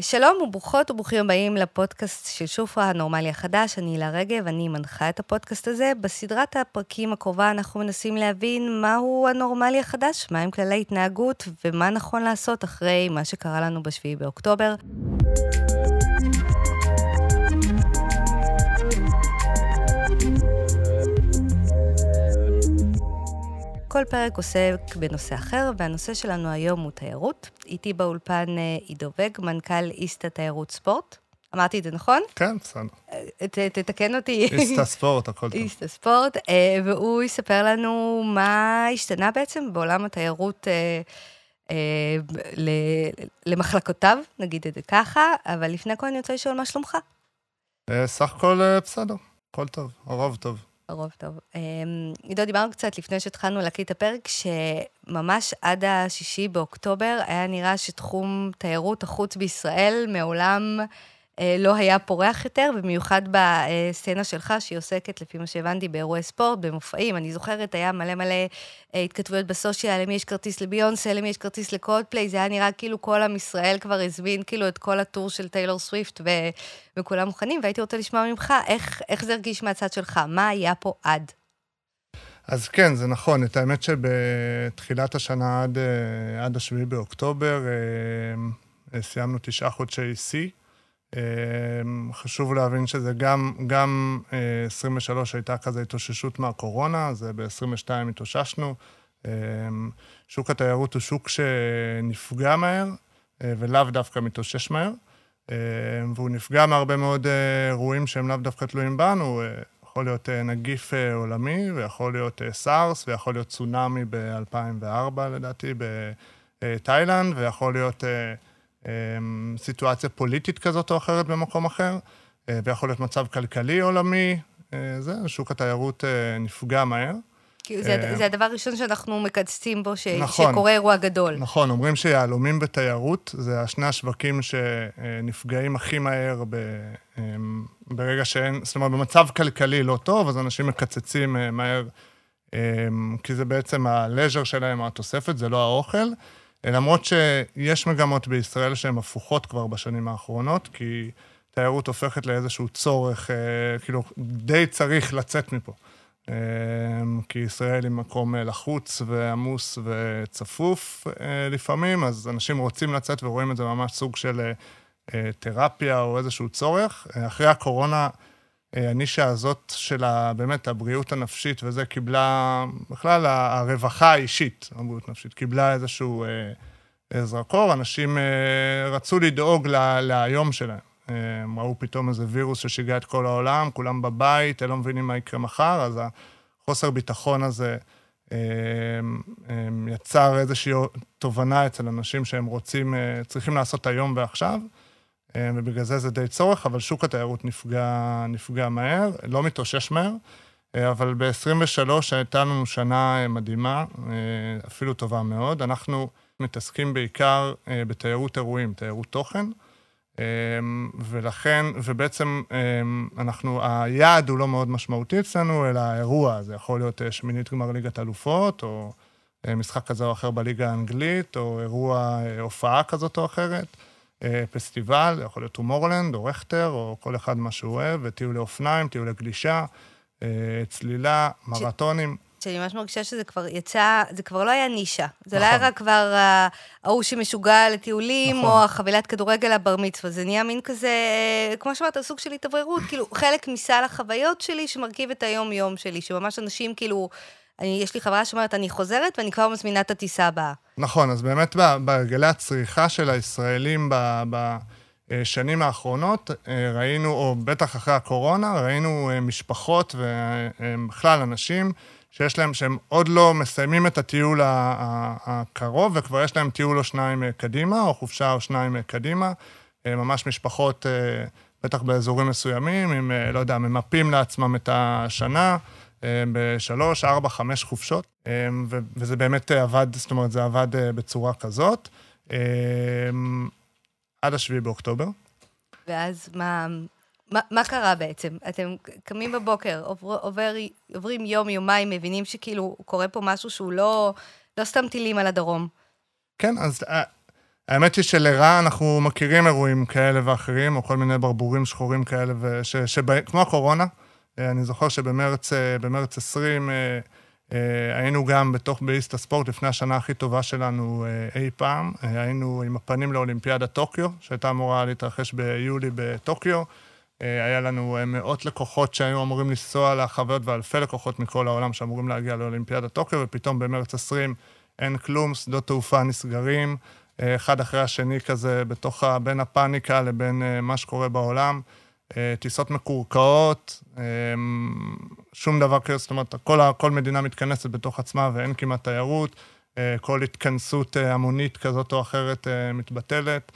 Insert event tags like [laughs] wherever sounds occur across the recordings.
שלום וברוכות וברוכים הבאים לפודקאסט של שופרה, הנורמלי החדש, אני הילה רגב, אני מנחה את הפודקאסט הזה. בסדרת הפרקים הקרובה אנחנו מנסים להבין מהו הנורמלי החדש, מהם כללי התנהגות ומה נכון לעשות אחרי מה שקרה לנו ב-7 באוקטובר. כל פרק עוסק בנושא אחר, והנושא שלנו היום הוא תיירות. איתי באולפן אה, עידו וג, מנכ"ל איסטה תיירות ספורט. אמרתי את זה נכון? כן, בסדר. אה, תתקן אותי. איסטה [laughs] ספורט, הכל טוב. איסטה ספורט, אה, והוא יספר לנו מה השתנה בעצם בעולם התיירות למחלקותיו, נגיד את זה ככה, אבל לפני כל אני רוצה לשאול מה שלומך. סך הכל בסדר, הכל טוב, הרוב טוב. הרוב טוב. אמ, עידו, דיברנו קצת לפני שהתחלנו להקליט את הפרק, שממש עד השישי באוקטובר היה נראה שתחום תיירות החוץ בישראל מעולם לא היה פורח יותר, במיוחד בסצנה שלך, שהיא עוסקת, לפי מה שהבנתי, באירועי ספורט, במופעים. אני זוכרת, היה מלא מלא אה, התכתבויות בסושיאל, למי יש כרטיס לביונסה, למי יש כרטיס לקולדפליי, זה היה נראה כאילו כל עם ישראל כבר הזמין כאילו את כל הטור של טיילור סוויפט, ו... וכולם מוכנים, והייתי רוצה לשמוע ממך איך, איך זה הרגיש מהצד שלך, מה היה פה עד? אז כן, זה נכון. את האמת שבתחילת השנה עד, אה, עד השביעי באוקטובר, סיימנו תשעה חודשי שיא. אמ, חשוב להבין שזה גם, גם 23 אה, הייתה כזה התאוששות מהקורונה, זה ב-22 התאוששנו. אמ, שוק התיירות הוא שוק שנפגע מהר, אה, ולאו דווקא מתאושש מהר, אמ, והוא נפגע מהרבה מאוד אה, אירועים שהם לאו דווקא תלויים בנו. יכול להיות נגיף עולמי, ויכול להיות סארס, ויכול להיות צונאמי ב-2004, לדעתי, בתאילנד, ויכול להיות... אמ, סיטואציה פוליטית כזאת או אחרת במקום אחר, אה, ויכול להיות מצב כלכלי עולמי, אה, זה, שוק התיירות אה, נפגע מהר. כאילו זה, זה הדבר הראשון שאנחנו מקצצים בו, ש, נכון, שקורה אירוע גדול. נכון, אומרים שיהלומים בתיירות זה השני השווקים שנפגעים הכי מהר ב, אמ, ברגע שאין, זאת אומרת, במצב כלכלי לא טוב, אז אנשים מקצצים מהר, אמ, כי זה בעצם הלז'ר שלהם, התוספת, זה לא האוכל. למרות שיש מגמות בישראל שהן הפוכות כבר בשנים האחרונות, כי תיירות הופכת לאיזשהו צורך, אה, כאילו, די צריך לצאת מפה. אה, כי ישראל היא מקום אה, לחוץ ועמוס וצפוף לפעמים, אז אנשים רוצים לצאת ורואים את זה ממש סוג של תרפיה או איזשהו צורך. אחרי הקורונה, הנישה הזאת של באמת הבריאות הנפשית וזה קיבלה, בכלל הרווחה האישית, הבריאות הנפשית, קיבלה איזשהו אה, זרקור, אנשים אה, רצו לדאוג להיום שלהם. הם ראו פתאום איזה וירוס ששיגע את כל העולם, כולם בבית, הם לא מבינים מה יקרה מחר, אז החוסר ביטחון הזה יצר איזושהי תובנה אצל אנשים שהם רוצים, צריכים לעשות היום ועכשיו. אה, ובגלל זה זה די צורך, אבל שוק התיירות נפגע, נפגע מהר, לא מתאושש מהר, אה, אבל ב-23 הייתה לנו שנה אה, מדהימה, אפילו טובה מאוד. אנחנו מתעסקים בעיקר בתיירות אירועים, תיירות תוכן, ולכן, ובעצם אנחנו, היעד הוא לא מאוד משמעותי אצלנו, אלא האירוע, זה יכול להיות שמינית גמר ליגת אלופות, או משחק כזה או אחר בליגה האנגלית, או אירוע, הופעה כזאת או אחרת. אה, פסטיבל, יכול להיות טומורלנד או בכטר, או כל אחד מה שהוא אוהב, וטיולי אופניים, טיולי גלישה, אה, צלילה, מרתונים. שאני ממש מרגישה שזה כבר יצא, זה כבר לא היה נישה. זה לא היה נכון. רק כבר ההוא שמשוגע לטיולים, נכון. או החבילת כדורגל הבר מצווה. זה נהיה מין כזה, כמו שאמרת, סוג של התאווררות, כאילו, חלק מסל החוויות שלי שמרכיב את היום-יום שלי, שממש אנשים כאילו... אני, יש לי חברה שאומרת, אני חוזרת ואני כבר מזמינה את הטיסה הבאה. נכון, אז באמת בהרגלי הצריכה של הישראלים בשנים האחרונות, אה, ראינו, או בטח אחרי הקורונה, ראינו אה, משפחות ובכלל אנשים שיש להם, שהם עוד לא מסיימים את הטיול הקרוב, וכבר יש להם טיול או שניים אה, קדימה, או חופשה או שניים קדימה. ממש משפחות, בטח באזורים מסוימים, אם, לא יודע, ממפים לעצמם את השנה. אה, בשלוש, ארבע, חמש חופשות, אה, וזה באמת עבד, זאת אומרת, זה עבד אה, בצורה כזאת, עד השביעי באוקטובר. ואז מה, מה, מה קרה בעצם? אתם קמים בבוקר, עובר, עובר, עוברים יום, יומיים, מבינים שכאילו קורה פה משהו שהוא לא, לא סתם טילים על הדרום. כן, אז האמת היא שלרע אנחנו מכירים אירועים כאלה ואחרים, או כל מיני ברבורים שחורים כאלה, וש, שבא, כמו הקורונה. אני זוכר שבמרץ 20 היינו גם בתוך באיסט הספורט, לפני השנה הכי טובה שלנו אי פעם. היינו עם הפנים לאולימפיאדת טוקיו, שהייתה אמורה להתרחש ביולי בטוקיו. היה לנו מאות לקוחות שהיו אמורים לנסוע לחוויות, ואלפי לקוחות מכל העולם שאמורים להגיע לאולימפיאדת טוקיו, ופתאום במרץ 20 אין כלום, שדות תעופה נסגרים, אחד אחרי השני כזה, בתוך, בין הפאניקה לבין מה שקורה בעולם. טיסות מקורקעות, שום דבר כזה, זאת אומרת, כל, כל מדינה מתכנסת בתוך עצמה ואין כמעט תיירות, כל התכנסות המונית כזאת או אחרת מתבטלת.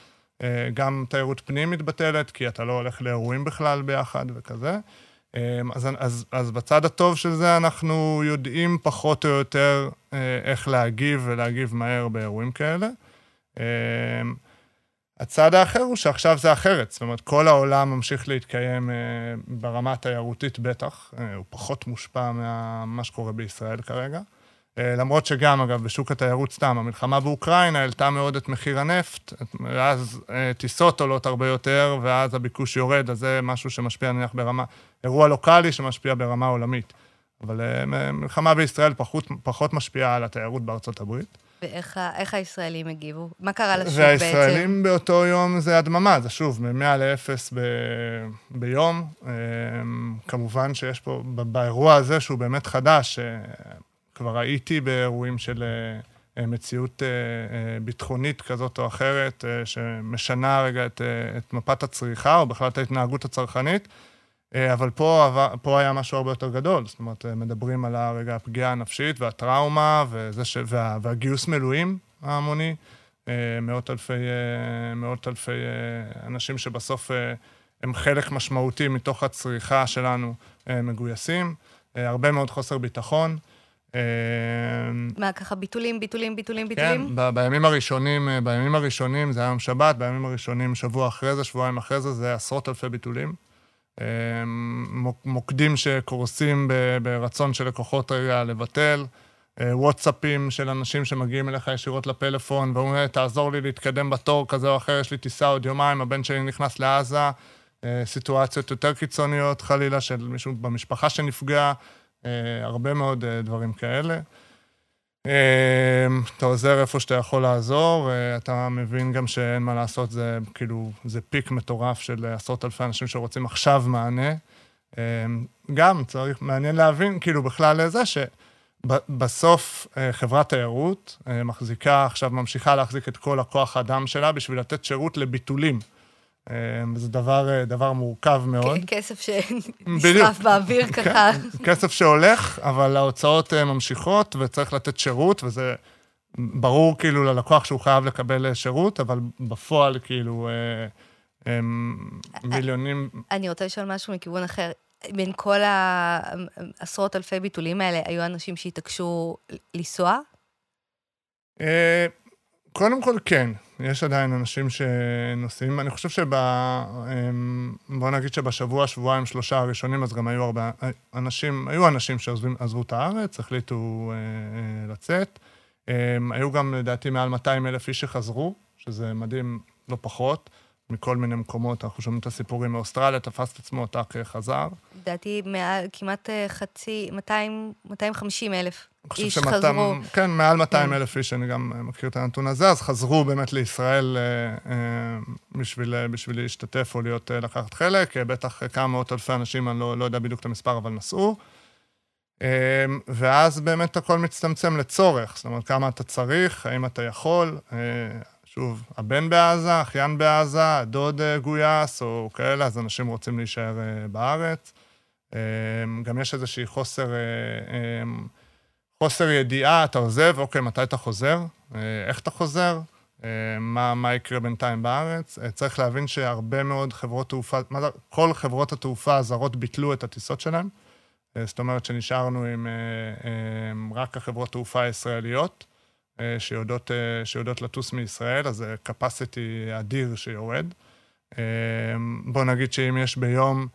גם תיירות פנים מתבטלת, כי אתה לא הולך לאירועים בכלל ביחד וכזה. אז, אז, אז בצד הטוב של זה, אנחנו יודעים פחות או יותר איך להגיב ולהגיב מהר באירועים כאלה. הצד האחר הוא שעכשיו זה אחרת, זאת אומרת, כל העולם ממשיך להתקיים ברמה התיירותית בטח, הוא פחות מושפע ממה שקורה בישראל כרגע. למרות שגם, אגב, בשוק התיירות סתם, המלחמה באוקראינה העלתה מאוד את מחיר הנפט, ואז טיסות עולות הרבה יותר, ואז הביקוש יורד, אז זה משהו שמשפיע נניח ברמה, אירוע לוקאלי שמשפיע ברמה עולמית. אבל מלחמה בישראל פחות, פחות משפיעה על התיירות בארצות הברית. ואיך הישראלים הגיבו? מה קרה לשוק בעצם? והישראלים באותו יום זה הדממה, זה שוב, מ-100 ל-0 ב... ביום. כמובן שיש פה, באירוע הזה, שהוא באמת חדש, כבר הייתי באירועים של מציאות ביטחונית כזאת או אחרת, שמשנה רגע את, את מפת הצריכה, או בכלל את ההתנהגות הצרכנית, אבל פה, פה היה משהו הרבה יותר גדול. זאת אומרת, מדברים על הרגע הפגיעה הנפשית והטראומה, וזה ש... וה... והגיוס מילואים ההמוני, מאות אלפי, מאות אלפי אנשים שבסוף הם חלק משמעותי מתוך הצריכה שלנו מגויסים, הרבה מאוד חוסר ביטחון. מה, ככה ביטולים, ביטולים, ביטולים, ביטולים? כן, בימים הראשונים, בימים הראשונים, זה היה יום שבת, בימים הראשונים, שבוע אחרי זה, שבועיים אחרי זה, זה עשרות אלפי ביטולים. מוקדים שקורסים ברצון של לקוחות רגע לבטל, וואטסאפים של אנשים שמגיעים אליך ישירות לפלאפון, ואומרים, תעזור לי להתקדם בתור כזה או אחר, יש לי טיסה עוד יומיים, הבן שלי נכנס לעזה, סיטואציות יותר קיצוניות, חלילה, של מישהו במשפחה שנפגע, הרבה מאוד דברים כאלה. אתה עוזר איפה שאתה יכול לעזור, אתה מבין גם שאין מה לעשות, זה כאילו, זה פיק מטורף של עשרות אלפי אנשים שרוצים עכשיו מענה. גם צריך, מעניין להבין, כאילו, בכלל לזה שבסוף חברת תיירות מחזיקה, עכשיו ממשיכה להחזיק את כל הכוח האדם שלה בשביל לתת שירות לביטולים. זה דבר, דבר מורכב מאוד. כסף שנשרף באוויר [laughs] ככה. כסף שהולך, אבל ההוצאות ממשיכות וצריך לתת שירות, וזה ברור כאילו ללקוח שהוא חייב לקבל שירות, אבל בפועל כאילו מיליונים... אני רוצה לשאול משהו מכיוון אחר. בין כל העשרות אלפי ביטולים האלה, היו אנשים שהתעקשו לנסוע? קודם כל, כן. יש עדיין אנשים שנוסעים. אני חושב שב... בוא נגיד שבשבוע, שבועיים, שלושה הראשונים, אז גם היו הרבה אנשים, היו אנשים שעזבו את הארץ, החליטו לצאת. היו גם, לדעתי, מעל 200 אלף איש שחזרו, שזה מדהים לא פחות. מכל מיני מקומות, אנחנו שומעים את הסיפורים מאוסטרליה, תפס את עצמו, טאק חזר. לדעתי, כמעט חצי, 200, 250 אלף איש חזרו. כן, מעל 200 אלף איש, אני גם מכיר את הנתון הזה, אז חזרו באמת לישראל בשביל, בשביל להשתתף או להיות, לקחת חלק, בטח כמה מאות אלפי אנשים, אני לא, לא יודע בדיוק את המספר, אבל נסעו. ואז באמת הכל מצטמצם לצורך, זאת אומרת, כמה אתה צריך, האם אתה יכול. שוב, הבן בעזה, אחיין בעזה, הדוד גויס, או כאלה, אז אנשים רוצים להישאר בארץ. גם יש איזושהי חוסר, חוסר ידיעה, אתה עוזב, אוקיי, מתי אתה חוזר? איך אתה חוזר? מה, מה יקרה בינתיים בארץ? צריך להבין שהרבה מאוד חברות תעופה, מה כל חברות התעופה הזרות ביטלו את הטיסות שלהן. זאת אומרת שנשארנו עם רק החברות תעופה הישראליות. שיודעות, שיודעות לטוס מישראל, אז זה capacity אדיר שיורד. בוא נגיד שאם יש ביום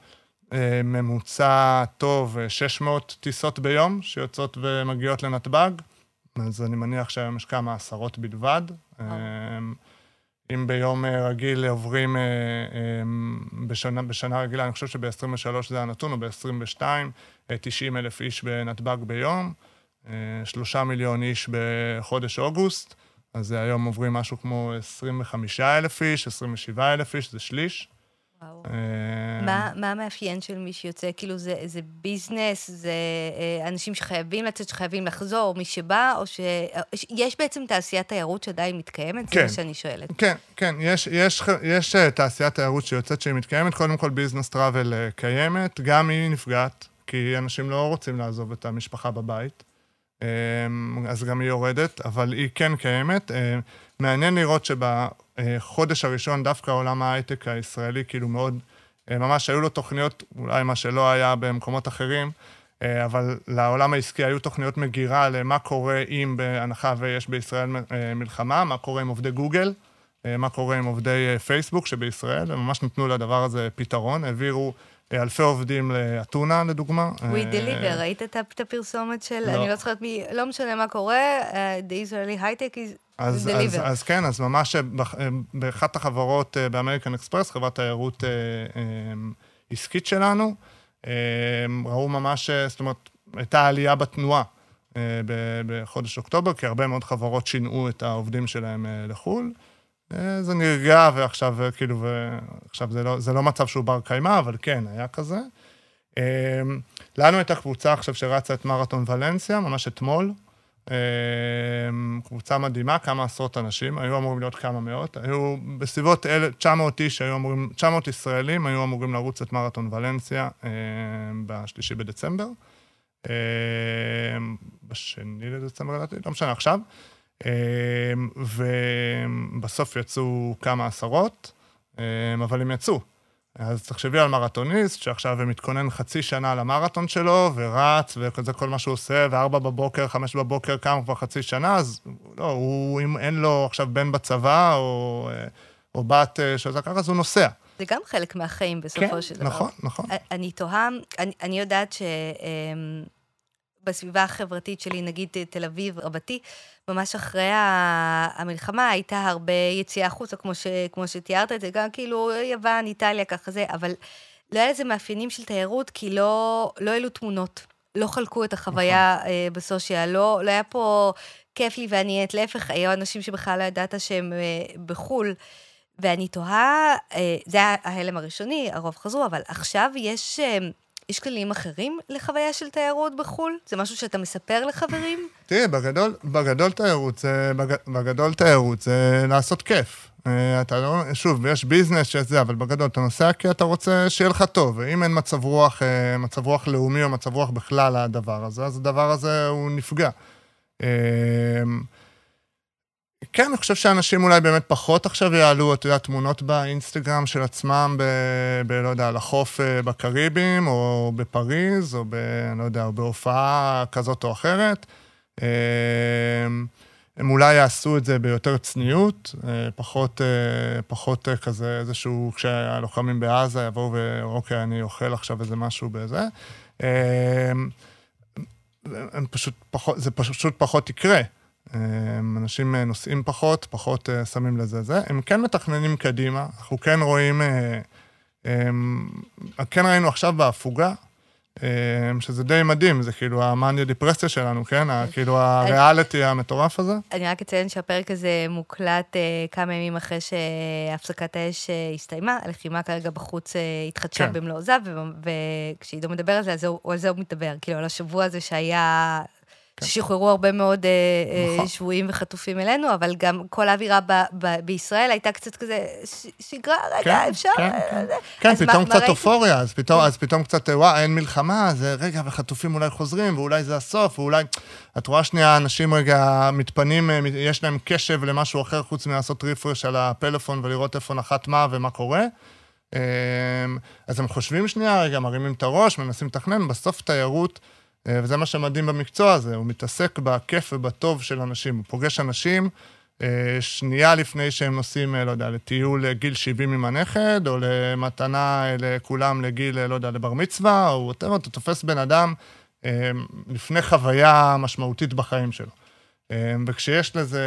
ממוצע טוב 600 טיסות ביום שיוצאות ומגיעות לנתב"ג, אז אני מניח שהיום יש כמה עשרות בלבד. אם ביום רגיל עוברים, בשנה, בשנה רגילה, אני חושב שב-23 זה הנתון, או ב-22, 90 אלף איש בנתב"ג ביום, שלושה מיליון איש בחודש אוגוסט, אז היום עוברים משהו כמו 25 אלף איש, 27 אלף איש, זה שליש. אה, מה המאפיין של מי שיוצא? כאילו, זה ביזנס, זה אה, אנשים שחייבים לצאת, שחייבים לחזור, מי שבא, או שיש בעצם תעשיית תיירות שעדיין מתקיימת? כן. זה מה שאני שואלת. כן, כן, יש אה, תעשיית תיירות שיוצאת שהיא מתקיימת. קודם כל, ביזנס טראבל קיימת, גם היא נפגעת, כי אנשים לא רוצים לעזוב את המשפחה בבית. אז גם היא יורדת, אבל היא כן קיימת. מעניין לראות שבחודש הראשון דווקא עולם ההייטק הישראלי כאילו מאוד, אה, ממש היו לו תוכניות, אולי מה שלא היה במקומות אחרים, אה, אבל לעולם העסקי היו תוכניות מגירה למה קורה אם בהנחה ויש בישראל אה, מלחמה, מה קורה עם עובדי גוגל, מה קורה עם עובדי פייסבוק שבישראל, הם ממש נתנו לדבר הזה פתרון, העבירו אלפי עובדים לאתונה, לדוגמה. We deliver, ראית את הפרסומת של, לא. אני לא זוכרת מי, לא משנה מה קורה, The Israeli High-Tech is אז, אז, אז כן, אז ממש באחת החברות אה, באמריקן אקספרס, חברת תיירות אה, אה, עסקית שלנו, ראו ממש, זאת אומרת, הייתה עלייה בתנועה בחודש אוקטובר, כי הרבה מאוד חברות שינעו את העובדים שלהם לחו"ל. זה נרגע, ועכשיו כאילו, ועכשיו זה לא, זה לא מצב שהוא בר קיימא, אבל כן, היה כזה. לנו הייתה קבוצה עכשיו שרצה את מרתון ולנסיה, ממש אתמול. אמ, קבוצה מדהימה, כמה עשרות אנשים, היו אמורים להיות כמה מאות, היו בסביבות 900 איש, היו אמורים, 900 ישראלים היו אמורים לרוץ את מרתון ולנסיה אמ, בשלישי בדצמבר. אמ, בשני לדצמבר לדעתי, לא משנה עכשיו. ובסוף יצאו כמה עשרות, אבל הם יצאו. אז תחשבי על מרתוניסט, שעכשיו מתכונן חצי שנה למרתון שלו, ורץ, וזה כל מה שהוא עושה, וארבע בבוקר, חמש בבוקר, קם כבר חצי שנה, אז לא, הוא, אם אין לו עכשיו בן בצבא, או, או בת אה, שזה ככה, אז הוא נוסע. זה גם חלק מהחיים בסופו כן, של דבר. נכון, נכון. אני תוהה, אני, אני יודעת ש... אמ, בסביבה החברתית שלי, נגיד תל אביב רבתי, ממש אחרי המלחמה הייתה הרבה יציאה החוצה, כמו, ש, כמו שתיארת את זה, גם כאילו יוון, איטליה, ככה זה, אבל לא היה לזה מאפיינים של תיירות, כי לא, לא העלו תמונות. לא חלקו את החוויה נכון. uh, בסושיאל, לא, לא היה פה כיף לי ואני את להפך, היו אנשים שבכלל לא ידעת שהם uh, בחו"ל. ואני תוהה, uh, זה היה ההלם הראשוני, הרוב חזרו, אבל עכשיו יש... Uh, יש כללים אחרים לחוויה של תיירות בחו"ל? זה משהו שאתה מספר לחברים? תראי, בגדול, בגדול תיירות זה, בג, בגדול תיירות זה לעשות כיף. אה, אתה לא, שוב, יש ביזנס שזה, אבל בגדול אתה נוסע כי אתה רוצה שיהיה לך טוב. ואם אין מצב רוח, אה, מצב רוח לאומי או מצב רוח בכלל לדבר הזה, אז הדבר הזה הוא נפגע. כן, אני חושב שאנשים אולי באמת פחות עכשיו יעלו, אתה יודע, תמונות באינסטגרם של עצמם, ב... ב לא יודע, על החוף אה, בקריבים, או בפריז, או ב... לא יודע, או בהופעה כזאת או אחרת. אה, הם אולי יעשו את זה ביותר צניעות, אה, פחות, פחות כזה איזשהו, כשהלוחמים בעזה יבואו ואוקיי, אני אוכל עכשיו איזה משהו בזה. הם פשוט פחות, זה פשוט פחות יקרה. אנשים אה, נוסעים פחות, פחות אה, שמים לזה זה. הם כן מתכננים קדימה, אנחנו כן רואים, אה, כן ראינו עכשיו בהפוגה, שזה די מדהים, זה כאילו המאניה דיפרסיה שלנו, כן? כאילו הריאליטי המטורף הזה. אני רק אציין שהפרק הזה מוקלט כמה ימים אחרי שהפסקת האש הסתיימה, הלחימה כרגע בחוץ התחדשה כן. במלוא עוזב, וכשעידו מדבר על זה, על זה הוא מדבר, כאילו על השבוע הזה שהיה כן. ששחררו הרבה מאוד אה, אה, נכון. שבויים וחטופים אלינו, אבל גם כל האווירה ב- ב- בישראל הייתה קצת כזה, ש- שגרה, רגע, כן, אפשר... כן, כן, כן פתאום קצת אופוריה, אז פתאום, אז פתאום קצת, וואי, אין מלחמה, אז רגע, וחטופים אולי חוזרים, ואולי זה הסוף, ואולי... את רואה שנייה, אנשים רגע מתפנים, אה, יש להם קשב למשהו אחר, חוץ מלעשות רפרש על הפלאפון ולראות איפה נחת מה ומה קורה. אז הם חושבים שנייה, רגע, מרימים את הראש, מנסים לתכנן, בסוף תיירות... אה, וזה מה שמדהים במקצוע הזה, הוא מתעסק בכיף ובטוב של אנשים. הוא פוגש אנשים אה, שנייה לפני שהם נוסעים, אה, לא יודע, לטיול לגיל 70 עם הנכד, או למתנה לכולם לגיל, לא יודע, לבר מצווה, או whatever, אתה תופס בן אדם לפני חוויה משמעותית בחיים שלו. וכשיש לזה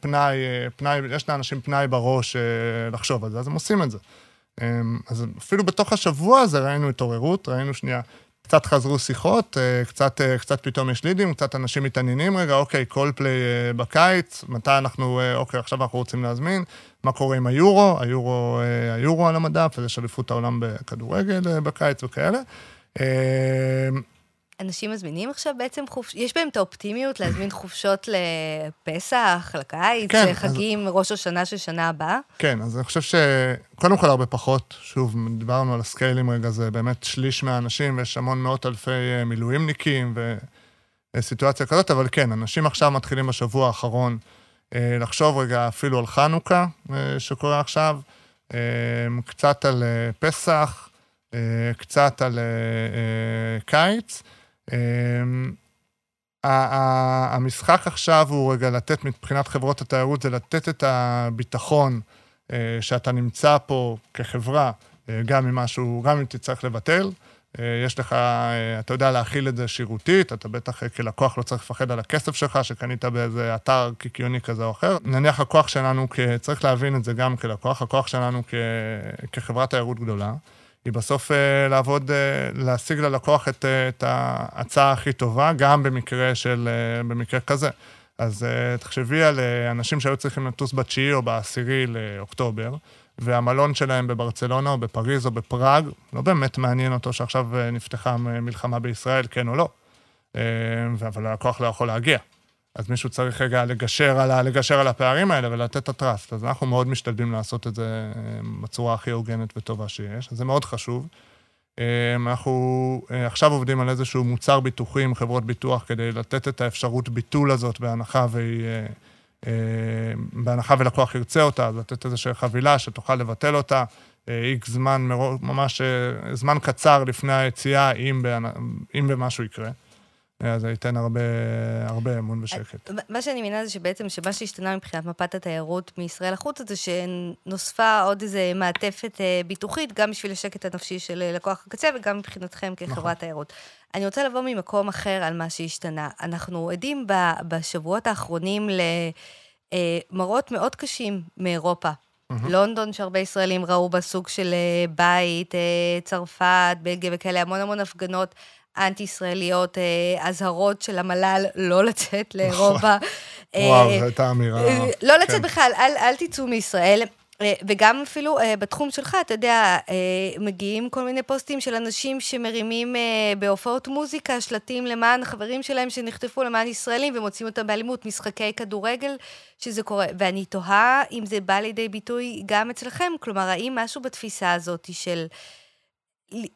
פנאי, פנאי, יש לאנשים פנאי בראש לחשוב על זה, אז הם עושים את זה. אז אפילו בתוך השבוע הזה ראינו התעוררות, ראינו שנייה, קצת חזרו שיחות, קצת, קצת פתאום יש לידים, קצת אנשים מתעניינים רגע, אוקיי, כל פליי בקיץ, מתי אנחנו, אוקיי, עכשיו אנחנו רוצים להזמין, מה קורה עם היורו, היורו, היורו על המדף, אז יש אליפות העולם בכדורגל בקיץ וכאלה. אנשים מזמינים עכשיו בעצם חופש... יש בהם את האופטימיות להזמין חופשות לפסח, לקיץ, כן, לחגים, אז... ראש השנה של שנה הבאה? כן, אז אני חושב שקודם כל הרבה פחות. שוב, דיברנו על הסקיילים רגע, זה באמת שליש מהאנשים, ויש המון מאות אלפי אה, מילואימניקים וסיטואציה כזאת, אבל כן, אנשים עכשיו מתחילים בשבוע האחרון אה, לחשוב רגע אפילו על חנוכה אה, שקורה עכשיו, קצת על פסח, קצת על קיץ. אמ, המשחק עכשיו הוא רגע לתת, מבחינת חברות התיירות, זה לתת את הביטחון אה, שאתה נמצא פה כחברה, אה, גם אם משהו, גם אם תצטרך לבטל. אה, יש לך, אתה יודע להכיל את זה שירותית, אתה בטח כלקוח לא צריך לפחד על הכסף שלך, שקנית באיזה אתר קיקיוני כזה או אחר. נניח הכוח שלנו, צריך להבין את זה גם כלקוח, הכוח שלנו כחברת תיירות גדולה. היא בסוף אה, לעבוד, אה, להשיג ללקוח את, אה, את ההצעה הכי טובה, גם במקרה של, במקרה כזה. אז תחשבי על אנשים שהיו צריכים לטוס בתשיעי או בעשירי לאוקטובר, והמלון שלהם בברצלונה או בפריז או בפראג, לא באמת מעניין אותו שעכשיו נפתחה מלחמה בישראל, כן או לא. אבל הלקוח לא יכול להגיע. אז מישהו צריך רגע לגשר על, לגשר על הפערים האלה ולתת את הטראסט. אז אנחנו מאוד משתדלים לעשות את זה אה, בצורה הכי הוגנת וטובה שיש, אז זה מאוד חשוב. אה, אנחנו אה, עכשיו עובדים על איזשהו מוצר ביטוחי עם חברות ביטוח כדי לתת את האפשרות ביטול הזאת בהנחה והיא... בהנחה ולקוח ירצה אותה, אז לתת איזושהי חבילה שתוכל לבטל אותה איקס זמן, ממש זמן קצר לפני היציאה, אם, אם במשהו יקרה. אז זה ייתן הרבה, הרבה אמון ושקט. מה שאני מבינה זה שבעצם, שמה שהשתנה מבחינת מפת התיירות מישראל החוצה, זה שנוספה עוד איזה מעטפת אה, ביטוחית, גם בשביל השקט הנפשי של אה, לקוח הקצה וגם מבחינתכם כחברת נכון. תיירות. אני רוצה לבוא ממקום אחר על מה שהשתנה. אנחנו עדים בשבועות האחרונים למראות אה, מאוד קשים מאירופה. Mm-hmm. לונדון, שהרבה ישראלים ראו בה סוג של בית, צרפת, בלגיה וכאלה, המון המון הפגנות. אנטי-ישראליות, אה, אזהרות של המל"ל לא לצאת לאירופה. [laughs] וואו, זו הייתה אמירה. אה, לא לצאת כן. בכלל, אל תצאו מישראל. אה, וגם אפילו בתחום שלך, אתה יודע, מגיעים כל מיני פוסטים של אנשים שמרימים בהופעות מוזיקה שלטים למען חברים שלהם שנחטפו למען ישראלים ומוצאים אותם באלימות, משחקי כדורגל, שזה קורה. ואני תוהה אם זה בא לידי ביטוי גם אצלכם, כלומר, האם משהו בתפיסה הזאת של...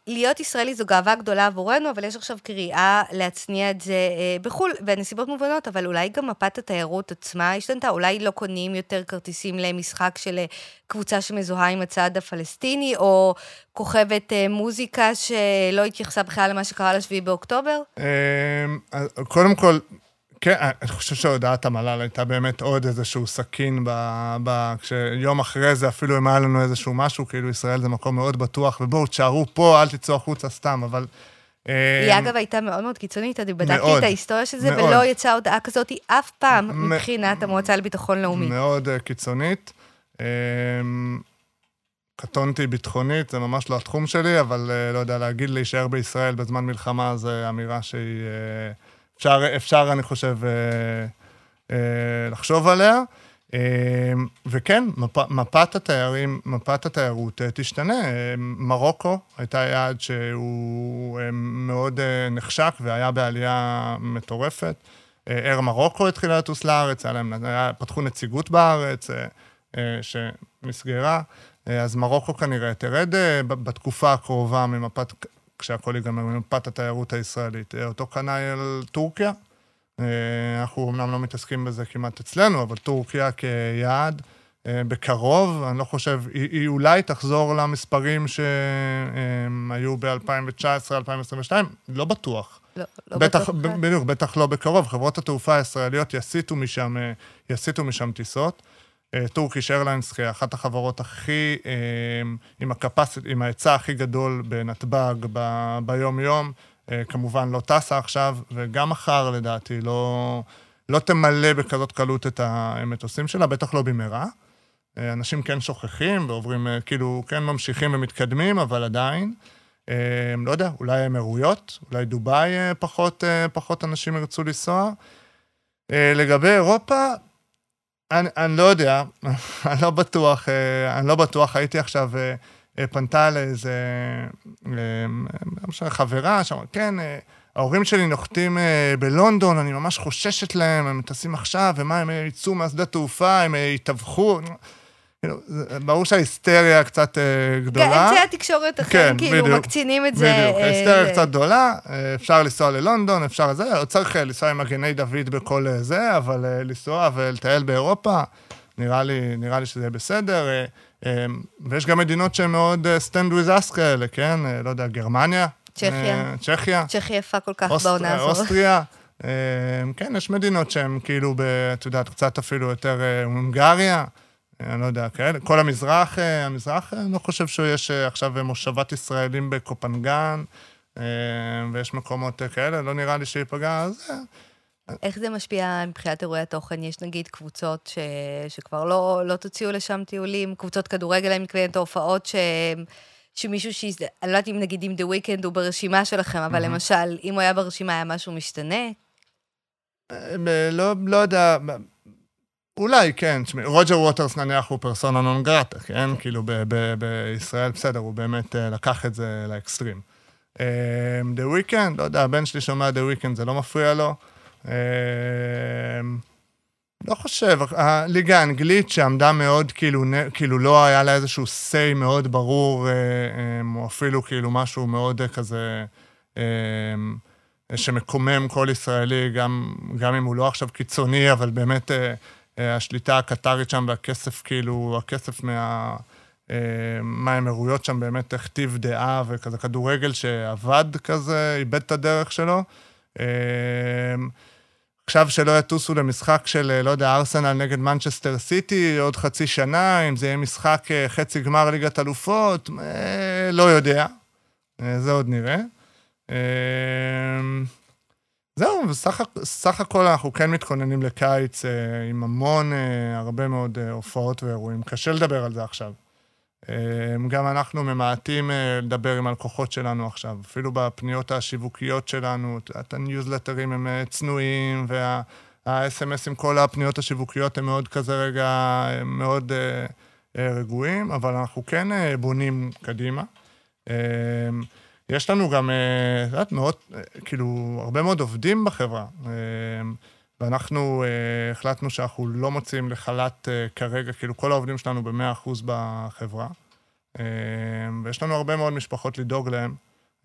להיות ישראלי זו גאווה גדולה עבורנו, אבל יש עכשיו קריאה להצניע את זה אה, בחו"ל, והנסיבות מובנות, אבל אולי גם מפת התיירות עצמה השתנתה, אולי לא קונים יותר כרטיסים למשחק של אה, קבוצה שמזוהה עם הצד הפלסטיני, או כוכבת אה, מוזיקה שלא התייחסה בכלל למה שקרה לשביעי באוקטובר? אמ, קודם כל, כן, אני חושב שהודעת המל"ל הייתה באמת עוד איזשהו סכין, ב, ב, כשיום אחרי זה אפילו אם היה לנו איזשהו משהו, כאילו ישראל זה מקום מאוד בטוח, ובואו, תשארו פה, אל תצאו החוצה סתם, אבל... אה, היא אגב הייתה מאוד מאוד קיצונית, אני בדקתי את ההיסטוריה של זה, מאוד. ולא יצאה הודעה כזאת אף פעם מבחינת המועצה לביטחון לאומי. מאוד uh, קיצונית. Um, קטונתי ביטחונית, זה ממש לא התחום שלי, אבל uh, לא יודע, להגיד להישאר בישראל בזמן מלחמה, זו אמירה שהיא... אפשר, אפשר אני חושב, אה, אה, לחשוב עליה. אה, וכן, מפ, מפת התיירים, מפת התיירות תשתנה. מרוקו הייתה יעד שהוא מאוד נחשק והיה בעלייה מטורפת. אר מרוקו התחילה לטוס לארץ, היה להם, היה, פתחו נציגות בארץ שנסגרה. אז מרוקו כנראה תרד בתקופה הקרובה ממפת כשהכול ייגמר ממפת התיירות הישראלית. אה, אותו כנ"ל טורקיה. אה, אנחנו אמנם לא מתעסקים בזה כמעט אצלנו, אבל טורקיה כיעד. אה, בקרוב, אני לא חושב, היא, היא אולי תחזור למספרים שהיו ב-2019-2022, לא בטוח. לא, לא בטח, בטוח. בדיוק, בטח לא בקרוב. חברות התעופה הישראליות יסיטו משם, יסיטו משם טיסות. טורקיש איירליינס כאחת החברות הכי, אה, עם הקפסיט, עם ההיצע הכי גדול בנתב"ג ביום-יום, אה, כמובן לא טסה עכשיו, וגם מחר לדעתי לא, לא תמלא בכזאת קלות את המטוסים שלה, בטח לא במהרה. אה, אנשים כן שוכחים ועוברים, אה, כאילו, כן ממשיכים ומתקדמים, אבל עדיין. לא יודע, אולי האמירויות, אולי דובאי פחות, פחות אנשים ירצו לנסוע. לגבי אירופה, אני, אני לא יודע, [laughs] אני לא בטוח, אני לא בטוח, הייתי עכשיו, פנתה לאיזה, לא משנה, חברה, שאמרה, כן, ההורים שלי נוחתים אה, בלונדון, אני ממש חוששת להם, הם טסים עכשיו, ומה, הם יצאו מהשדה תעופה, הם יתווכו. כאילו, ברור שההיסטריה קצת אה, גדולה. כן, אמצעי התקשורת אחרים כן, כאילו בדיוק, מקצינים את זה. בדיוק, ההיסטריה אה, קצת גדולה, אפשר לנסוע ללונדון, אפשר לזה, עוד צריך לנסוע עם מגני דוד בכל זה, אבל לנסוע ולטייל באירופה, נראה לי, נראה לי שזה יהיה בסדר. ויש גם מדינות שהן מאוד stand with us כאלה, כן? לא יודע, גרמניה, צ'כיה. אה, צ'כיה. צ'כיה יפה כל כך בעונה הזאת. אוסטריה. אה, כן, יש מדינות שהן כאילו, את יודעת, קצת אפילו יותר אה, הונגריה, אני לא יודע, כאלה. כל המזרח, המזרח, אני לא חושב שיש עכשיו מושבת ישראלים בקופנגן, ויש מקומות כאלה, לא נראה לי שייפגע, אז... איך זה משפיע מבחינת אירועי התוכן? יש נגיד קבוצות ש... שכבר לא, לא תוציאו לשם טיולים, קבוצות כדורגל, אני מתכוונת, הופעות שהן... שמישהו ש... אני לא יודעת אם נגיד אם The Weeknd הוא ברשימה שלכם, אבל למשל, אם הוא היה ברשימה, היה משהו משתנה? אה, לא, לא יודע, אולי, כן. רוג'ר ווטרס נניח הוא פרסונה נון גרטה, כן? כאילו בישראל, בסדר, הוא באמת אה, לקח את זה לאקסטרים. אה, The Weeknd, לא יודע, הבן שלי שומע The Weeknd, זה לא מפריע לו. לא חושב, הליגה האנגלית שעמדה מאוד, כאילו, כאילו לא היה לה איזשהו say מאוד ברור, אה, אה, או אפילו כאילו משהו מאוד אה, כזה, שמקומם כל ישראלי, גם, גם אם הוא לא עכשיו קיצוני, אבל באמת השליטה הקטרית שם והכסף, כאילו, הכסף מה... מהאמירויות שם באמת הכתיב דעה וכזה כדורגל שעבד כזה, איבד את הדרך שלו. עכשיו שלא יטוסו למשחק של, אה, לא יודע, ארסנל נגד מנצ'סטר סיטי עוד חצי שנה, אם זה יהיה משחק אה, חצי גמר ליגת אלופות, אה, לא יודע. זה עוד נראה. זהו, בסך הכל אנחנו כן מתכוננים לקיץ עם המון, הרבה מאוד הופעות ואירועים. קשה לדבר על זה עכשיו. אמ, גם אנחנו ממעטים אה, לדבר עם הלקוחות שלנו עכשיו, אפילו בפניות השיווקיות שלנו, את הניוזלטרים הם אה, צנועים, וה-SMSים, כל הפניות השיווקיות הם מאוד כזה רגע, הם מאוד uh, רגועים, אבל אנחנו כן uh, בונים קדימה. Uh, יש לנו גם, את יודעת, מאוד, כאילו, הרבה מאוד עובדים בחברה. Uh, ואנחנו uh, החלטנו שאנחנו לא מוציאים לחל"ת uh, כרגע, כאילו כל העובדים שלנו ב-100% בחברה. Uh, ויש לנו הרבה מאוד משפחות לדאוג להם,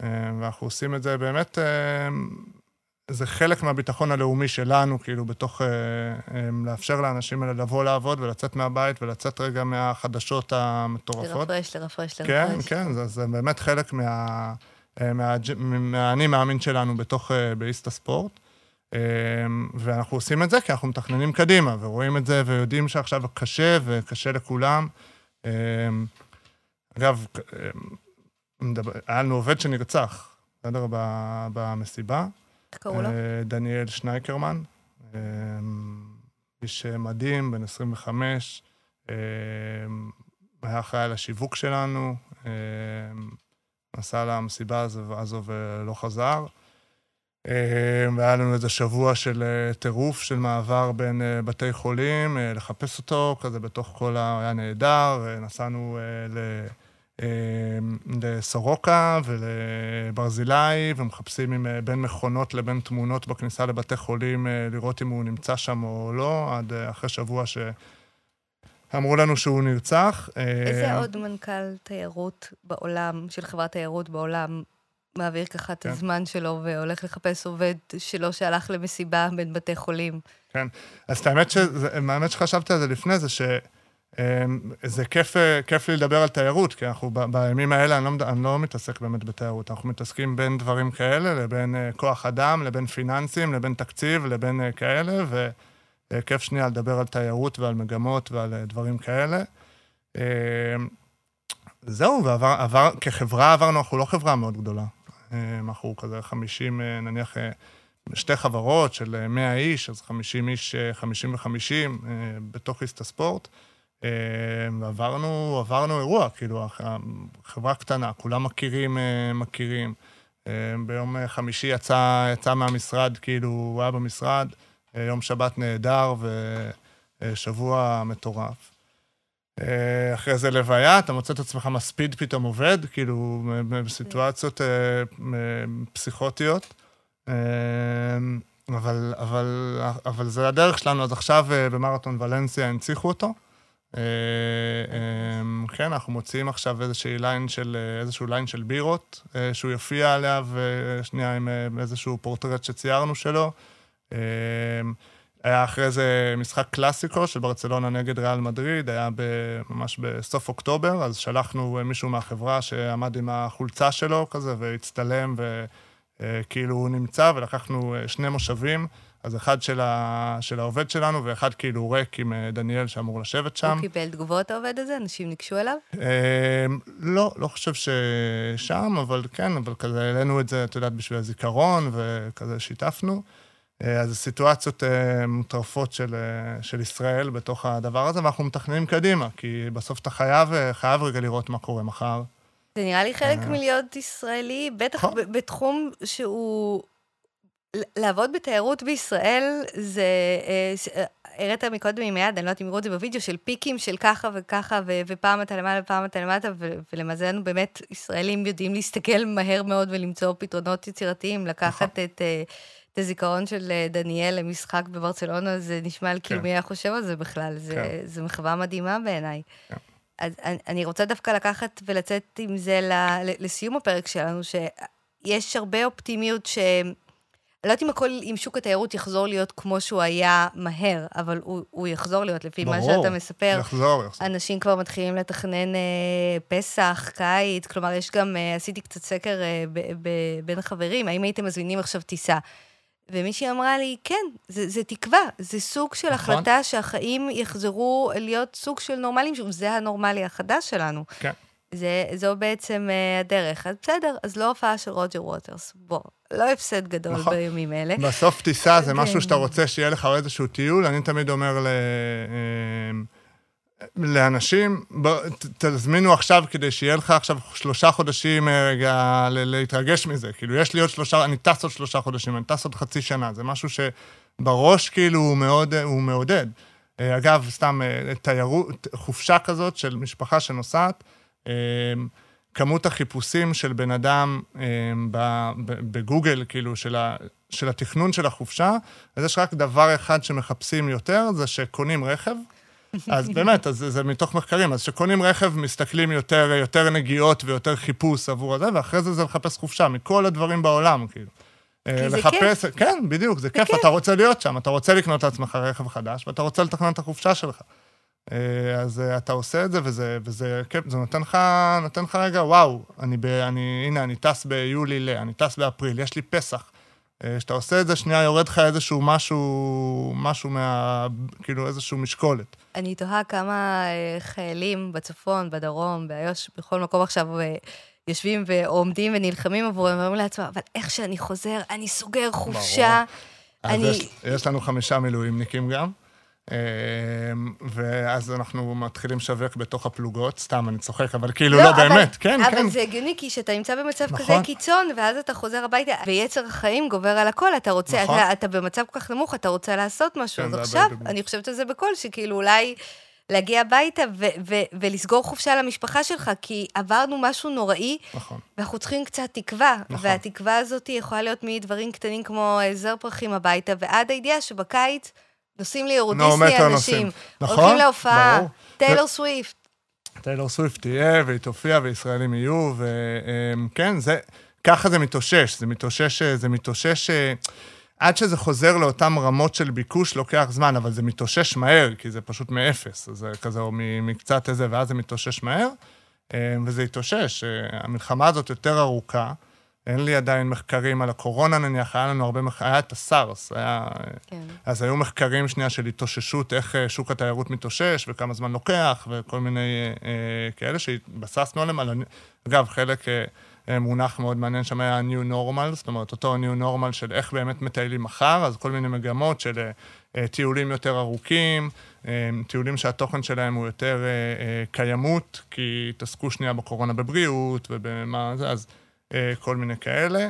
uh, ואנחנו עושים את זה באמת, uh, זה חלק מהביטחון הלאומי שלנו, כאילו, בתוך, uh, um, לאפשר לאנשים האלה לבוא לעבוד ולצאת מהבית ולצאת רגע מהחדשות המטורפות. לרפרש, לרפרש, לרפרש. כן, כן, זה, זה באמת חלק מה... מהאני מה, מאמין שלנו בתוך, באיסטה ספורט. אמ, ואנחנו עושים את זה כי אנחנו מתכננים קדימה, ורואים את זה ויודעים שעכשיו קשה וקשה לכולם. אגב, היה לנו עובד שנרצח, בסדר? במסיבה. איך קראו לו? אה, דניאל שנייקרמן, איש מדהים, בן 25, היה אחראי על השיווק שלנו, נסע למסיבה הזו ולא חזר. אה, והיה לנו איזה שבוע של אה, טירוף, של מעבר בין אה, בתי חולים, לחפש אותו, כזה בתוך כל ה... היה נהדר, נסענו ל... לסורוקה ולברזילי, ומחפשים עם, בין מכונות לבין תמונות בכניסה לבתי חולים, לראות אם הוא נמצא שם או לא, עד אחרי שבוע שאמרו לנו שהוא נרצח. איזה עוד מנכ"ל תיירות בעולם, של חברת תיירות בעולם, מעביר ככה את כן. הזמן שלו והולך לחפש עובד שלו שהלך למסיבה בין בתי חולים. כן, אז האמת, שזה, האמת שחשבתי על זה לפני זה, שזה אמ, כיף, כיף לי לדבר על תיירות, כי אנחנו בימים האלה, אני לא, אני לא מתעסק באמת בתיירות, אנחנו מתעסקים בין דברים כאלה לבין אה, כוח אדם, לבין פיננסים, לבין תקציב, לבין אה, כאלה, וכיף שנייה לדבר על תיירות ועל מגמות ועל אה, דברים כאלה. אמ, זהו, ועבר, עבר, כחברה עברנו, אנחנו לא חברה מאוד גדולה. אנחנו כזה 50, נניח, שתי חברות של 100 איש, אז 50 איש, 50 ו-50 בתוך איסט הספורט. ועברנו עברנו אירוע, כאילו, חברה קטנה, כולם מכירים, מכירים. ביום חמישי יצא, יצא מהמשרד, כאילו, הוא היה במשרד, יום שבת נהדר ושבוע מטורף. אחרי זה לוויה, אתה מוצא את עצמך מספיד פתאום עובד, כאילו, בסיטואציות פסיכוטיות. אבל, אבל, אבל זה הדרך שלנו, אז עכשיו במרתון ולנסיה הנציחו אותו. כן, אנחנו מוציאים עכשיו איזשהו ליין של, איזשהו ליין של בירות, שהוא יופיע עליה, ושנייה עם איזשהו פורטרט שציירנו שלו. היה אחרי זה משחק קלאסיקו של ברצלונה נגד ריאל מדריד, היה ממש בסוף אוקטובר, אז שלחנו מישהו מהחברה שעמד עם החולצה שלו כזה, והצטלם, וכאילו הוא נמצא, ולקחנו שני מושבים. אז אחד של, ה... של העובד שלנו, ואחד כאילו ריק עם דניאל שאמור לשבת שם. הוא קיבל תגובות העובד הזה? אנשים ניגשו אליו? לא, לא חושב ששם, אבל כן, אבל כזה העלינו את זה, את יודעת, בשביל הזיכרון, וכזה שיתפנו. אז זה סיטואציות מוטרפות של, של ישראל בתוך הדבר הזה, ואנחנו מתכננים קדימה, כי בסוף אתה חייב, חייב רגע לראות מה קורה מחר. זה נראה לי חלק מלהיות ישראלי, בטח בתחום שהוא... לעבוד בתיירות בישראל זה, הראת מקודם עם היד, אני לא יודעת אם יראו את זה בווידאו, של פיקים של ככה וככה, ופעם אתה למעלה ופעם אתה למטה, ולמזלנו באמת ישראלים יודעים להסתכל מהר מאוד ולמצוא פתרונות יצירתיים, לקחת את... את הזיכרון של דניאל למשחק בברצלונה, זה נשמע על כאילו מי היה חושב על זה בכלל, זה, זה מחווה מדהימה בעיניי. אז אני רוצה דווקא לקחת ולצאת עם זה לסיום הפרק שלנו, שיש הרבה אופטימיות ש... אני לא יודעת אם הכל, אם שוק התיירות יחזור להיות כמו שהוא היה מהר, אבל הוא, הוא יחזור להיות, לפי ברור, מה שאתה מספר. יחזור, יחזור. אנשים כבר מתחילים לתכנן אה, פסח, קיץ, כלומר, יש גם, אה, עשיתי קצת סקר אה, ב, ב, בין החברים, האם הייתם מזמינים עכשיו טיסה? ומישהי אמרה לי, כן, זה, זה תקווה, זה סוג של נכון. החלטה שהחיים יחזרו להיות סוג של נורמליים, שזה הנורמלי החדש שלנו. כן. זה, זו בעצם uh, הדרך. אז בסדר, אז לא הופעה של רוג'ר ווטרס. בוא, לא הפסד גדול נכון. בימים אלה. בסוף טיסה זה משהו שאתה רוצה שיהיה לך איזשהו טיול. אני תמיד אומר ל... אה, לאנשים, בוא, תזמינו עכשיו כדי שיהיה לך עכשיו שלושה חודשים אה, רגע להתרגש מזה. כאילו, יש לי עוד שלושה, אני טס עוד שלושה חודשים, אני טס עוד חצי שנה. זה משהו שבראש כאילו הוא, מאוד, הוא מעודד. אגב, סתם תיירות, חופשה כזאת של משפחה שנוסעת, כמות החיפושים של בן אדם בגוגל, כאילו, של, ה, של התכנון של החופשה, אז יש רק דבר אחד שמחפשים יותר, זה שקונים רכב. אז באמת, אז זה מתוך מחקרים, אז שקונים רכב, מסתכלים יותר, יותר נגיעות ויותר חיפוש עבור הזה, ואחרי זה זה לחפש חופשה, מכל הדברים בעולם, כאילו. כי זה לחפש, כיף. כן, בדיוק, זה, זה כיף, כיף, אתה רוצה להיות שם, אתה רוצה לקנות לעצמך רכב חדש, ואתה רוצה לתכנן את החופשה שלך. אה, אז אה, אתה עושה את זה, וזה, וזה כן, זה נותן לך, נותן לך רגע, וואו, אני, ב, אני, הנה, אני טס ביולי ל, אני טס באפריל, יש לי פסח. כשאתה אה, עושה את זה, שנייה יורד לך איזשהו משהו, משהו מה... כאילו איזשהו משקולת. אני תוהה כמה חיילים בצפון, בדרום, באיו"ש, בכל מקום עכשיו יושבים ועומדים ונלחמים עבורם, ואומרים לעצמם, אבל איך שאני חוזר, אני סוגר חופשה. ברור. אני... אז יש, יש לנו חמישה מילואימניקים גם. אמ, ואז אנחנו מתחילים לשווק בתוך הפלוגות, סתם, אני צוחק, אבל כאילו, לא, לא אבל, באמת, כן, אבל כן. אבל זה הגיוני, כי כשאתה נמצא במצב נכון. כזה קיצון, ואז אתה חוזר הביתה, ויצר החיים גובר על הכל, אתה רוצה, נכון. אתה, אתה במצב כל כך נמוך, אתה רוצה לעשות משהו. כן, אז עכשיו, אני חושבת על זה בקול, שכאילו אולי... להגיע הביתה ו- ו- ולסגור חופשה למשפחה שלך, כי עברנו משהו נוראי, נכון. ואנחנו צריכים קצת תקווה. נכון. והתקווה הזאת יכולה להיות מדברים קטנים כמו זר פרחים הביתה, ועד הידיעה שבקיץ נוסעים ליורודיסני אנשים. נכון, הולכים להופעה, טיילור סוויפט. טיילור סוויפט תהיה, והיא תופיע, וישראלים יהיו, וכן, זה, ככה זה מתאושש, זה מתאושש, זה מתאושש, עד שזה חוזר לאותן רמות של ביקוש לוקח זמן, אבל זה מתאושש מהר, כי זה פשוט מאפס, זה כזה, או מקצת איזה, ואז זה מתאושש מהר, וזה התאושש. המלחמה הזאת יותר ארוכה. אין לי עדיין מחקרים על הקורונה נניח, היה לנו הרבה מחקרים, היה את הסארס, היה... כן. אז היו מחקרים שנייה של התאוששות, איך אה, שוק התיירות מתאושש וכמה זמן לוקח וכל מיני אה, כאלה שהתבססנו עליהם. על... אגב, חלק, אה, מונח מאוד מעניין שם היה New Normal, זאת אומרת, אותו New Normal של איך באמת מטיילים מחר, אז כל מיני מגמות של טיולים יותר ארוכים, טיולים שהתוכן שלהם הוא יותר קיימות, כי התעסקו שנייה בקורונה בבריאות ובמה זה, אז כל מיני כאלה.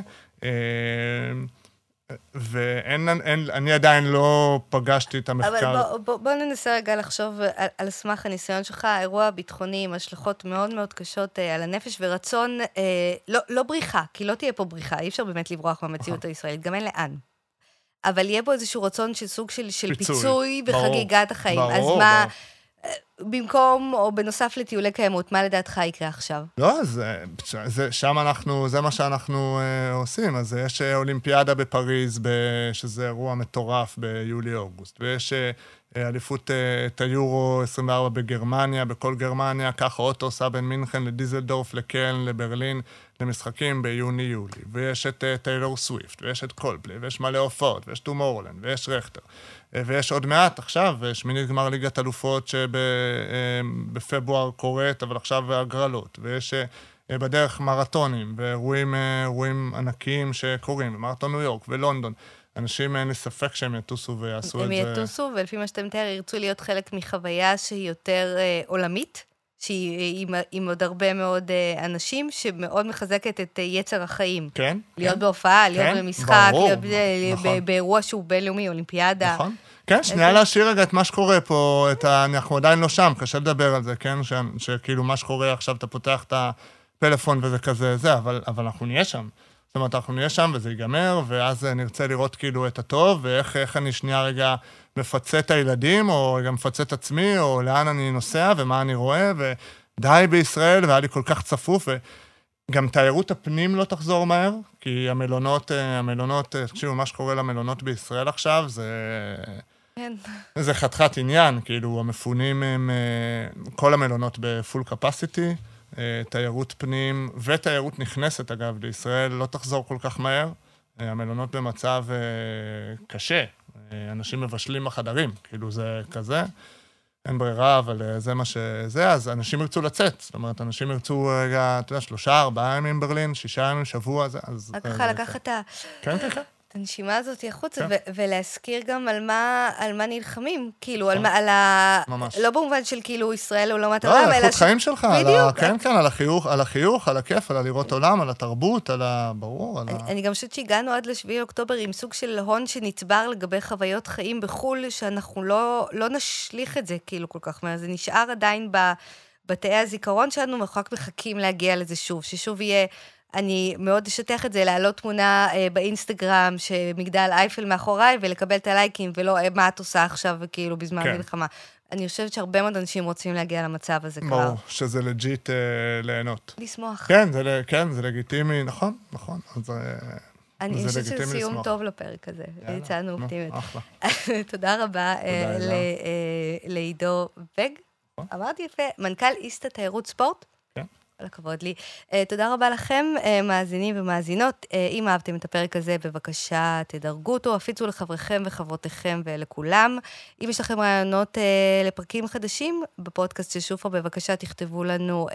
ואין, אין, אני עדיין לא פגשתי את המחקר. אבל בוא, בוא, בוא ננסה רגע לחשוב על, על סמך הניסיון שלך, האירוע הביטחוני עם השלכות מאוד מאוד קשות אה, על הנפש ורצון, אה, לא, לא בריחה, כי לא תהיה פה בריחה, אי אפשר באמת לברוח מהמציאות נכון. הישראלית, גם אין לאן. אבל יהיה בו איזשהו רצון של סוג של, של פיצוי, פיצוי בחגיגת החיים. ברור, אז מה... ברור. במקום או בנוסף לטיולי קיימות, מה לדעתך יקרה עכשיו? לא, זה, זה, שם אנחנו, זה מה שאנחנו אה, עושים. אז יש אה, אולימפיאדה בפריז, ב, שזה אירוע מטורף ביולי-אוגוסט, ויש אה, אליפות אה, את היורו 24 בגרמניה, בכל גרמניה, ככה אוטו עושה בין מינכן לדיזלדורף, לקלן, לברלין, למשחקים ביוני-יולי. ויש את אה, טיילור סוויפט, ויש את קולדפליי, ויש מלא הופעות, ויש טומורלנד, ויש רכטר. אה, ויש עוד מעט עכשיו, שמינית גמר ליגת אלופות שבפברואר קורית, אבל עכשיו הגרלות. ויש בדרך מרתונים, ואירועים ענקיים שקורים, ומרתון ניו יורק ולונדון. אנשים אין לי ספק שהם יטוסו ויעשו את זה. הם יטוסו, ולפי מה שאתה מתאר, ירצו להיות חלק מחוויה שהיא יותר אה, עולמית, שהיא עם, עם עוד הרבה מאוד אה, אנשים, שמאוד מחזקת את אה, יצר החיים. כן. להיות כן. בהופעה, להיות כן, במשחק, ברור, להיות נכון. באירוע שהוא בינלאומי, אולימפיאדה. נכון. כן, שנייה להשאיר רגע את מה שקורה פה, את ה... אנחנו עדיין לא שם, קשה לדבר על זה, כן? ש... שכאילו מה שקורה עכשיו, אתה פותח את הפלאפון וזה כזה, זה, אבל, אבל אנחנו נהיה שם. זאת אומרת, אנחנו נהיה שם וזה ייגמר, ואז נרצה לראות כאילו את הטוב, ואיך אני שנייה רגע מפצה את הילדים, או גם מפצה את עצמי, או לאן אני נוסע ומה אני רואה, ודי בישראל, והיה לי כל כך צפוף, וגם תיירות הפנים לא תחזור מהר, כי המלונות, המלונות, תקשיבו, מה שקורה למלונות בישראל עכשיו, זה... כן. זה חתיכת עניין, כאילו, המפונים הם... כל המלונות בפול קפסיטי. אה, תיירות פנים ותיירות נכנסת, אגב, לישראל לא תחזור כל כך מהר. אה, המלונות במצב אה, קשה, אנשים מבשלים בחדרים, כאילו זה כזה. אין ברירה, אבל זה מה שזה, אז אנשים ירצו לצאת. זאת אומרת, אנשים ירצו רגע, אתה יודע, שלושה, ארבעה ימים ברלין, שישה ימים, שבוע, זה, אז... רק ככה לקחת את ה... כן, כן, כן. הנשימה הזאת החוצה, כן. ולהזכיר גם על מה, על מה נלחמים, כאילו, על. מה, על ה... ממש. לא במובן של כאילו ישראל הוא לעומת לא, העולם, אלא... לא, על איכות חיים שלך. על ה... כן, כן, על החיוך, על החיוך, על הכיף, על הלראות עולם, על התרבות, על ה... ברור, על אני, ה... אני גם חושבת שהגענו עד לשביעי אוקטובר עם סוג של הון שנצבר לגבי חוויות חיים בחו"ל, שאנחנו לא, לא נשליך את זה כאילו כל כך מהר, זה נשאר עדיין בבתי הזיכרון שלנו, אנחנו רק מחכים להגיע לזה שוב, ששוב יהיה... אני מאוד אשטיח את זה, להעלות תמונה אה, באינסטגרם שמגדל אייפל מאחוריי, ולקבל את הלייקים, ולא אה, מה את עושה עכשיו, כאילו, בזמן כן. מלחמה. אני חושבת שהרבה מאוד אנשים רוצים להגיע למצב הזה כבר. ברור, שזה לג'יט אה, ליהנות. לשמוח. כן, זה, כן, זה לגיטימי, נכון, נכון. אז, אה, אני חושבת שזה סיום טוב לפרק הזה, יצאנו אופטימית. [laughs] תודה רבה אה, אה, לעידו וג. נכון. אמרתי יפה, מנכ"ל איסטה תיירות ספורט. כל הכבוד לי. Uh, תודה רבה לכם, uh, מאזינים ומאזינות. Uh, אם אהבתם את הפרק הזה, בבקשה תדרגו אותו, הפיצו לחבריכם וחברותיכם ולכולם. אם יש לכם רעיונות uh, לפרקים חדשים בפודקאסט של שופרה, בבקשה תכתבו לנו uh,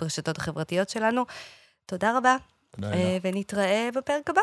ברשתות החברתיות שלנו. תודה רבה, תודה uh, ונתראה בפרק הבא.